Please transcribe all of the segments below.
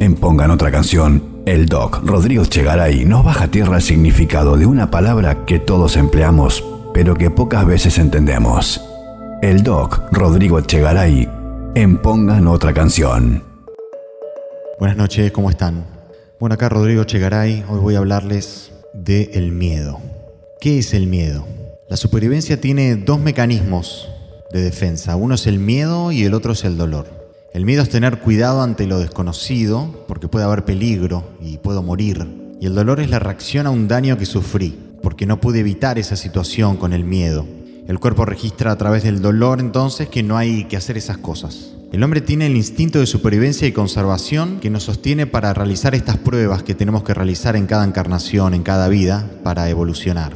En Pongan otra canción, el doc Rodrigo Chegaray nos baja a tierra el significado de una palabra que todos empleamos, pero que pocas veces entendemos. El doc Rodrigo Chegaray en Pongan otra canción. Buenas noches, ¿cómo están? Bueno, acá Rodrigo Chegaray, hoy voy a hablarles de el miedo. ¿Qué es el miedo? La supervivencia tiene dos mecanismos de defensa. Uno es el miedo y el otro es el dolor. El miedo es tener cuidado ante lo desconocido, porque puede haber peligro y puedo morir. Y el dolor es la reacción a un daño que sufrí, porque no pude evitar esa situación con el miedo. El cuerpo registra a través del dolor entonces que no hay que hacer esas cosas. El hombre tiene el instinto de supervivencia y conservación que nos sostiene para realizar estas pruebas que tenemos que realizar en cada encarnación, en cada vida, para evolucionar.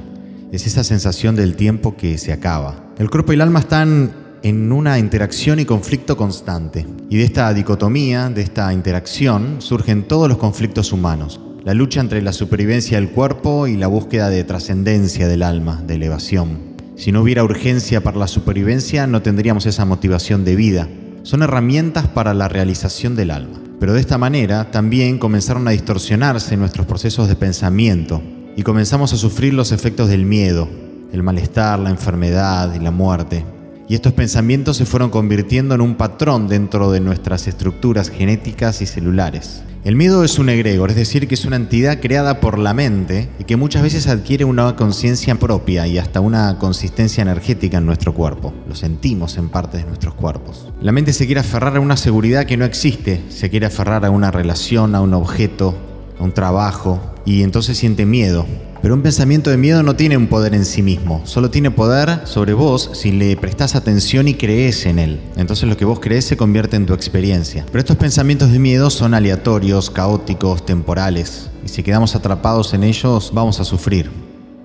Es esa sensación del tiempo que se acaba. El cuerpo y el alma están en una interacción y conflicto constante. Y de esta dicotomía, de esta interacción, surgen todos los conflictos humanos. La lucha entre la supervivencia del cuerpo y la búsqueda de trascendencia del alma, de elevación. Si no hubiera urgencia para la supervivencia, no tendríamos esa motivación de vida. Son herramientas para la realización del alma. Pero de esta manera también comenzaron a distorsionarse nuestros procesos de pensamiento y comenzamos a sufrir los efectos del miedo, el malestar, la enfermedad y la muerte. Y estos pensamientos se fueron convirtiendo en un patrón dentro de nuestras estructuras genéticas y celulares. El miedo es un egregor, es decir, que es una entidad creada por la mente y que muchas veces adquiere una conciencia propia y hasta una consistencia energética en nuestro cuerpo. Lo sentimos en parte de nuestros cuerpos. La mente se quiere aferrar a una seguridad que no existe, se quiere aferrar a una relación, a un objeto, a un trabajo, y entonces siente miedo. Pero un pensamiento de miedo no tiene un poder en sí mismo, solo tiene poder sobre vos si le prestás atención y crees en él. Entonces lo que vos crees se convierte en tu experiencia. Pero estos pensamientos de miedo son aleatorios, caóticos, temporales, y si quedamos atrapados en ellos vamos a sufrir.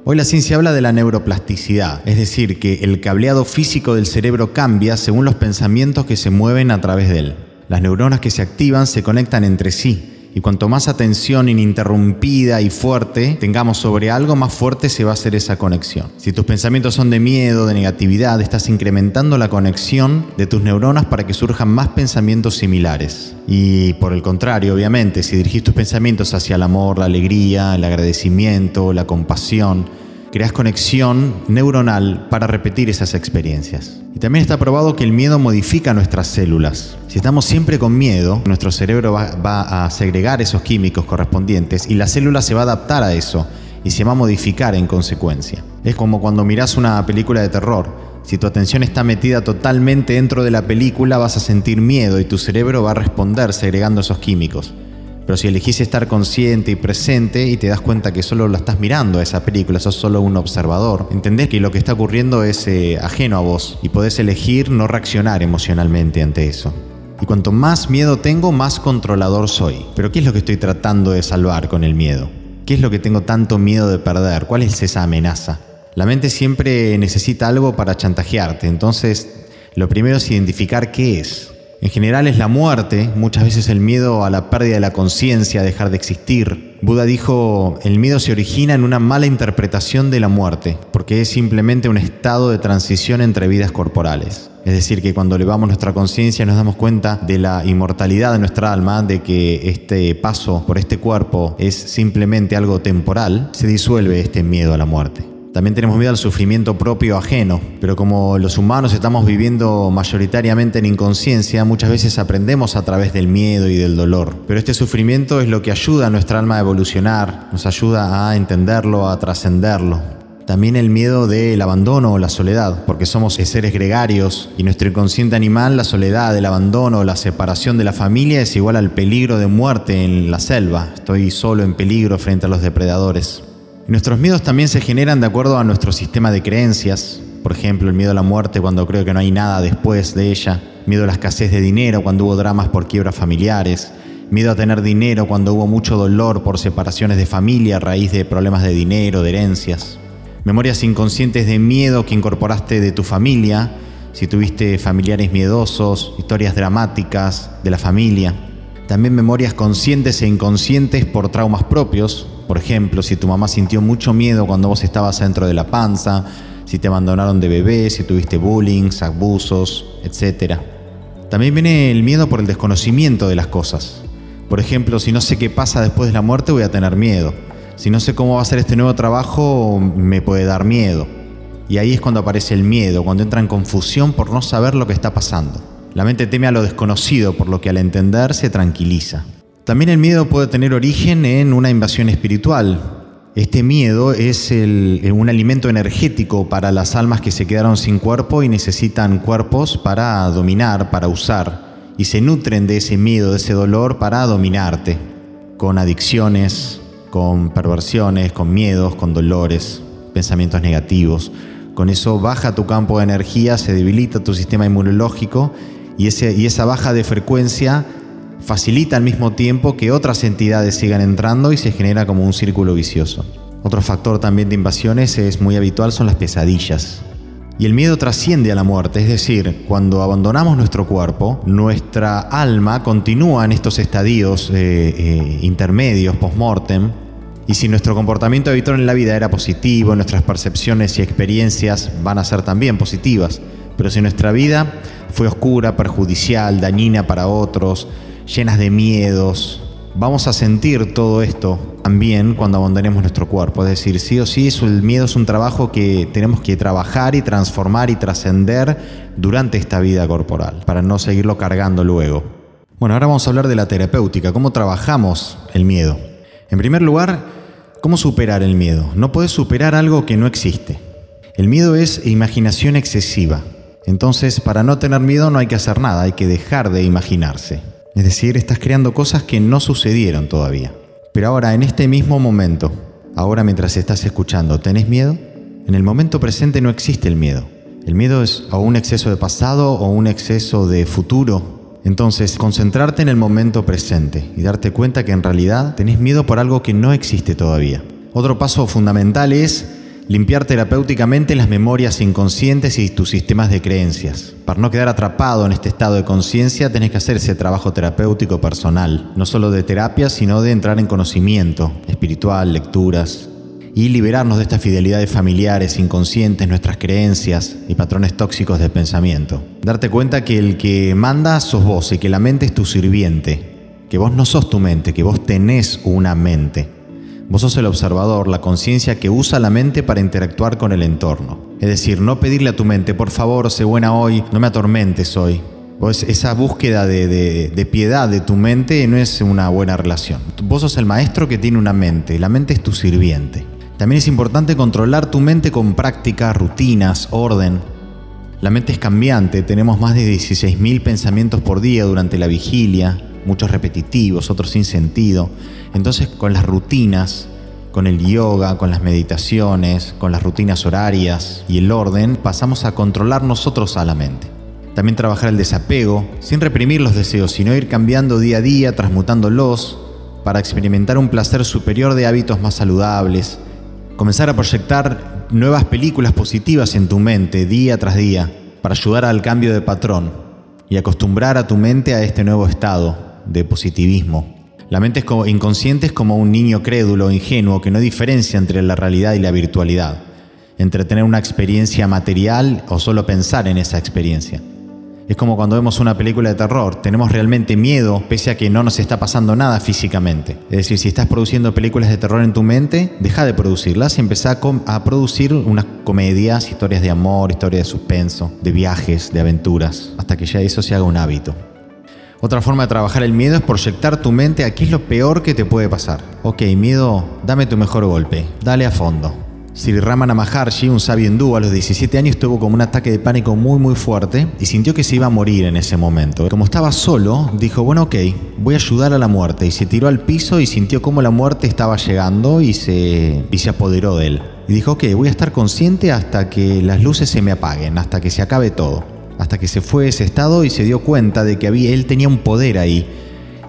Hoy la ciencia habla de la neuroplasticidad, es decir, que el cableado físico del cerebro cambia según los pensamientos que se mueven a través de él. Las neuronas que se activan se conectan entre sí y cuanto más atención ininterrumpida y fuerte tengamos sobre algo, más fuerte se va a hacer esa conexión. Si tus pensamientos son de miedo, de negatividad, estás incrementando la conexión de tus neuronas para que surjan más pensamientos similares. Y por el contrario, obviamente, si dirigís tus pensamientos hacia el amor, la alegría, el agradecimiento, la compasión, creas conexión neuronal para repetir esas experiencias. Y también está probado que el miedo modifica nuestras células. Si estamos siempre con miedo, nuestro cerebro va, a segregar esos químicos correspondientes y la célula se va a adaptar a eso y se va a modificar en consecuencia. Es como cuando miras una película de terror. Si tu atención está metida totalmente dentro de la película, vas a sentir miedo y tu cerebro va a responder segregando esos químicos. Pero si elegís estar consciente y presente y te das cuenta que solo lo estás mirando a esa película, sos solo un observador, entendés que lo que está ocurriendo es eh, ajeno a vos y podés elegir no reaccionar emocionalmente ante eso. Y cuanto más miedo tengo, más controlador soy. Pero ¿qué es lo que estoy tratando de salvar con el miedo? ¿Qué es lo que tengo tanto miedo de perder? ¿Cuál es esa amenaza? La mente siempre necesita algo para chantajearte, entonces lo primero es identificar qué es. En general es la muerte, muchas veces el miedo a la pérdida de la conciencia, a dejar de existir. Buda dijo, el miedo se origina en una mala interpretación de la muerte, porque es simplemente un estado de transición entre vidas corporales. Es decir, que cuando elevamos nuestra conciencia nos damos cuenta de la inmortalidad de nuestra alma, de que este paso por este cuerpo es simplemente algo temporal, se disuelve este miedo a la muerte. También tenemos miedo al sufrimiento propio ajeno, pero como los humanos estamos viviendo mayoritariamente en inconsciencia, muchas veces aprendemos a través del miedo y del dolor. Pero este sufrimiento es lo que ayuda a nuestra alma a evolucionar, nos ayuda a entenderlo, a trascenderlo. También el miedo del abandono o la soledad, porque somos seres gregarios y nuestro inconsciente animal, la soledad, el abandono, la separación de la familia es igual al peligro de muerte en la selva. Estoy solo en peligro frente a los depredadores nuestros miedos también se generan de acuerdo a nuestro sistema de creencias. Por ejemplo, el miedo a la muerte cuando creo que no hay nada después de ella. Miedo a la escasez de dinero cuando hubo dramas por quiebras familiares. Miedo a tener dinero cuando hubo mucho dolor por separaciones de familia a raíz de problemas de dinero, de herencias. Memorias inconscientes de miedo que incorporaste de tu familia, si tuviste familiares miedosos, historias dramáticas de la familia. También memorias conscientes e inconscientes por traumas propios, por ejemplo, si tu mamá sintió mucho miedo cuando vos estabas dentro de la panza, si te abandonaron de bebé, si tuviste bullying, abusos, etc. También viene el miedo por el desconocimiento de las cosas. Por ejemplo, si no sé qué pasa después de la muerte, voy a tener miedo. Si no sé cómo va a ser este nuevo trabajo, me puede dar miedo. Y ahí es cuando aparece el miedo, cuando entra en confusión por no saber lo que está pasando. La mente teme a lo desconocido, por lo que al entender se tranquiliza. También el miedo puede tener origen en una invasión espiritual. Este miedo es un alimento energético para las almas que se quedaron sin cuerpo y necesitan cuerpos para dominar, para usar. Y se nutren de ese miedo, de ese dolor para dominarte, con adicciones, con perversiones, con miedos, con dolores, pensamientos negativos. Con eso baja tu campo de energía, se debilita tu sistema inmunológico y esa baja de frecuencia facilita al mismo tiempo que otras entidades sigan entrando y se genera como un círculo vicioso. Otro factor también de invasiones es muy habitual son las pesadillas. Y el miedo trasciende a la muerte, es decir, cuando abandonamos nuestro cuerpo, nuestra alma continúa en estos estadios eh, eh, intermedios, post-mortem, y si nuestro comportamiento habitual en la vida era positivo, nuestras percepciones y experiencias van a ser también positivas. Pero si nuestra vida fue oscura, perjudicial, dañina para otros, llenas de miedos, vamos a sentir todo esto también cuando abandonemos nuestro cuerpo. Es decir, sí o sí, el miedo es un trabajo que tenemos que trabajar y transformar y trascender durante esta vida corporal, para no seguirlo cargando luego. Bueno, ahora vamos a hablar de la terapéutica, cómo trabajamos el miedo. En primer lugar, ¿Cómo superar el miedo? No puedes superar algo que no existe. El miedo es imaginación excesiva. Entonces, para no tener miedo no hay que hacer nada, hay que dejar de imaginarse. Es decir, estás creando cosas que no sucedieron todavía. Pero ahora, en este mismo momento, ahora mientras estás escuchando, ¿tenés miedo? En el momento presente no existe el miedo. El miedo es o un exceso de pasado o un exceso de futuro entonces, concentrarte en el momento presente y darte cuenta que en realidad tenés miedo por algo que no existe todavía. Otro paso fundamental es limpiar terapéuticamente las memorias inconscientes y tus sistemas de creencias. Para no quedar atrapado en este estado de conciencia, tenés que hacer ese trabajo terapéutico personal, no solo de terapia, sino de entrar en conocimiento espiritual, lecturas, y liberarnos de estas fidelidades familiares, inconscientes, nuestras creencias y patrones tóxicos de pensamiento. Darte cuenta que el que manda sos vos y que la mente es tu sirviente, que vos no sos tu mente, que vos tenés una mente. Vos sos el observador, la conciencia que usa la mente para interactuar con el entorno. Es decir, no pedirle a tu mente, por favor, sé buena hoy, no me atormentes hoy. Vos, esa búsqueda de, de, piedad de tu mente no es una buena relación. Vos sos el maestro que tiene una mente, la mente es tu sirviente. También es importante controlar tu mente con práctica, rutinas, orden. La mente es cambiante, tenemos más de 16.000 pensamientos por día durante la vigilia, muchos repetitivos, otros sin sentido. Entonces con las rutinas, con el yoga, con las meditaciones, con las rutinas horarias y el orden, pasamos a controlar nosotros a la mente. También trabajar el desapego, sin reprimir los deseos, sino ir cambiando día a día, transmutándolos, para experimentar un placer superior de hábitos más saludables, comenzar a proyectar nuevas películas positivas en tu mente día tras día para ayudar al cambio de patrón y acostumbrar a tu mente a este nuevo estado de positivismo. La mente inconsciente es como un niño crédulo ingenuo que no diferencia entre la realidad y la virtualidad, entre tener una experiencia material o solo pensar en esa experiencia. Es como cuando vemos una película de terror, tenemos realmente miedo pese a que no nos está pasando nada físicamente. Es decir, si estás produciendo películas de terror en tu mente, deja de producirlas y empezá a, producir unas comedias, historias de amor, historias de suspenso, de viajes, de aventuras, hasta que ya eso se haga un hábito. Otra forma de trabajar el miedo es proyectar tu mente a qué es lo peor que te puede pasar. Ok, miedo, dame tu mejor golpe, dale a fondo. Sri Ramana Maharshi, un sabio hindú, a los 17 años tuvo como un ataque de pánico muy muy fuerte y sintió que se iba a morir en ese momento. Como estaba solo, dijo, bueno, ok, voy a ayudar a la muerte y se tiró al piso y sintió como la muerte estaba llegando y se, y se apoderó de él. Y dijo, ok, voy a estar consciente hasta que las luces se me apaguen, hasta que se acabe todo. Hasta que se fue ese estado y se dio cuenta de que había, él tenía un poder ahí,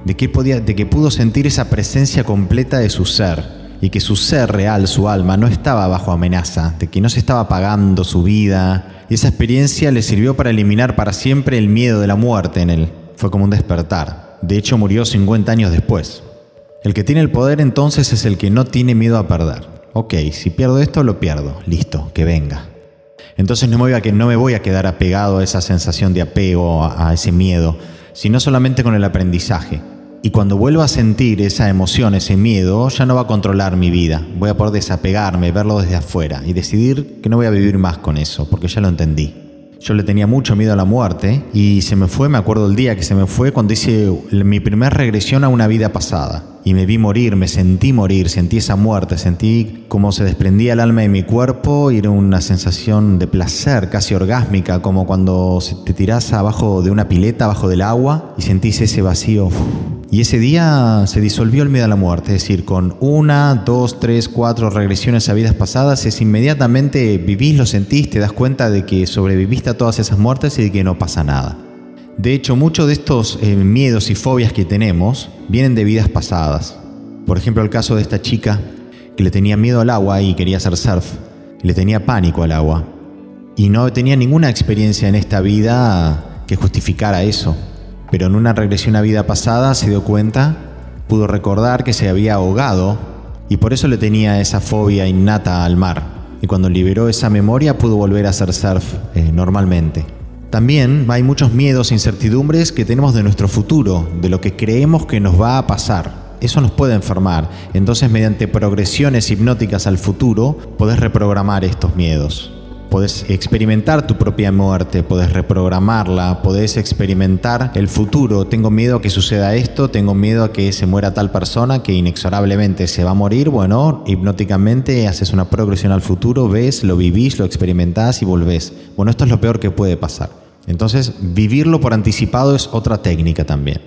de que, podía, de que pudo sentir esa presencia completa de su ser y que su ser real, su alma, no estaba bajo amenaza, de que no se estaba pagando su vida. Y esa experiencia le sirvió para eliminar para siempre el miedo de la muerte en él. Fue como un despertar. De hecho, murió 50 años después. El que tiene el poder entonces es el que no tiene miedo a perder. Ok, si pierdo esto, lo pierdo. Listo, que venga. Entonces no me voy a, que no me voy a quedar apegado a esa sensación de apego, a ese miedo, sino solamente con el aprendizaje Y cuando vuelva a sentir esa emoción, ese miedo, ya no va a controlar mi vida. Voy a poder desapegarme, verlo desde afuera y decidir que no voy a vivir más con eso, porque ya lo entendí. Yo le tenía mucho miedo a la muerte y se me fue, me acuerdo el día que se me fue cuando hice mi primera regresión a una vida pasada. Y me vi morir, me sentí morir, sentí esa muerte, sentí como se desprendía el alma de mi cuerpo y era una sensación de placer casi orgásmica, como cuando te tirás abajo de una pileta, abajo del agua y sentís ese vacío. Y ese día se disolvió el miedo a la muerte, es decir, con una, dos, tres, cuatro regresiones a vidas pasadas, es inmediatamente vivís, lo sentís, te das cuenta de que sobreviviste a todas esas muertes y de que no pasa nada. De hecho, muchos de estos eh, miedos y fobias que tenemos vienen de vidas pasadas. Por ejemplo, el caso de esta chica que le tenía miedo al agua y quería hacer surf, le tenía pánico al agua y no tenía ninguna experiencia en esta vida que justificara eso pero en una regresión a vida pasada se dio cuenta, pudo recordar que se había ahogado y por eso le tenía esa fobia innata al mar. Y cuando liberó esa memoria pudo volver a hacer surf eh, normalmente. También hay muchos miedos e incertidumbres que tenemos de nuestro futuro, de lo que creemos que nos va a pasar. Eso nos puede enfermar. Entonces, mediante progresiones hipnóticas al futuro, podés reprogramar estos miedos. Podés experimentar tu propia muerte, podés reprogramarla, podés experimentar el futuro. Tengo miedo a que suceda esto, tengo miedo a que se muera tal persona que inexorablemente se va a morir. Bueno, hipnóticamente haces una progresión al futuro, ves, lo vivís, lo experimentás y volvés. Bueno, esto es lo peor que puede pasar. Entonces, vivirlo por anticipado es otra técnica también.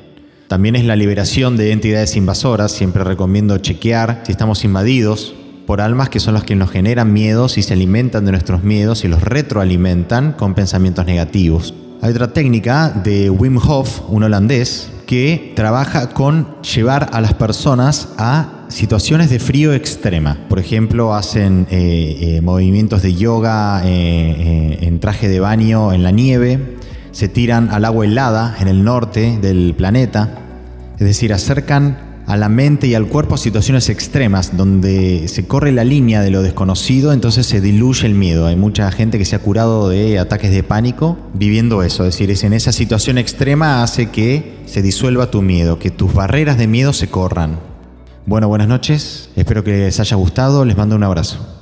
También es la liberación de entidades invasoras. Siempre recomiendo chequear si estamos invadidos por almas que son las que nos generan miedos y se alimentan de nuestros miedos y los retroalimentan con pensamientos negativos. Hay otra técnica de Wim Hof, un holandés, que trabaja con llevar a las personas a situaciones de frío extrema. Por ejemplo, hacen eh, eh, movimientos de yoga eh, en traje de baño en la nieve, se tiran al agua helada en el norte del planeta, es decir, acercan a la mente y al cuerpo a situaciones extremas donde se corre la línea de lo desconocido, entonces se diluye el miedo. Hay mucha gente que se ha curado de ataques de pánico viviendo eso, es decir, es en esa situación extrema hace que se disuelva tu miedo, que tus barreras de miedo se corran. Bueno, buenas noches, espero que les haya gustado, les mando un abrazo.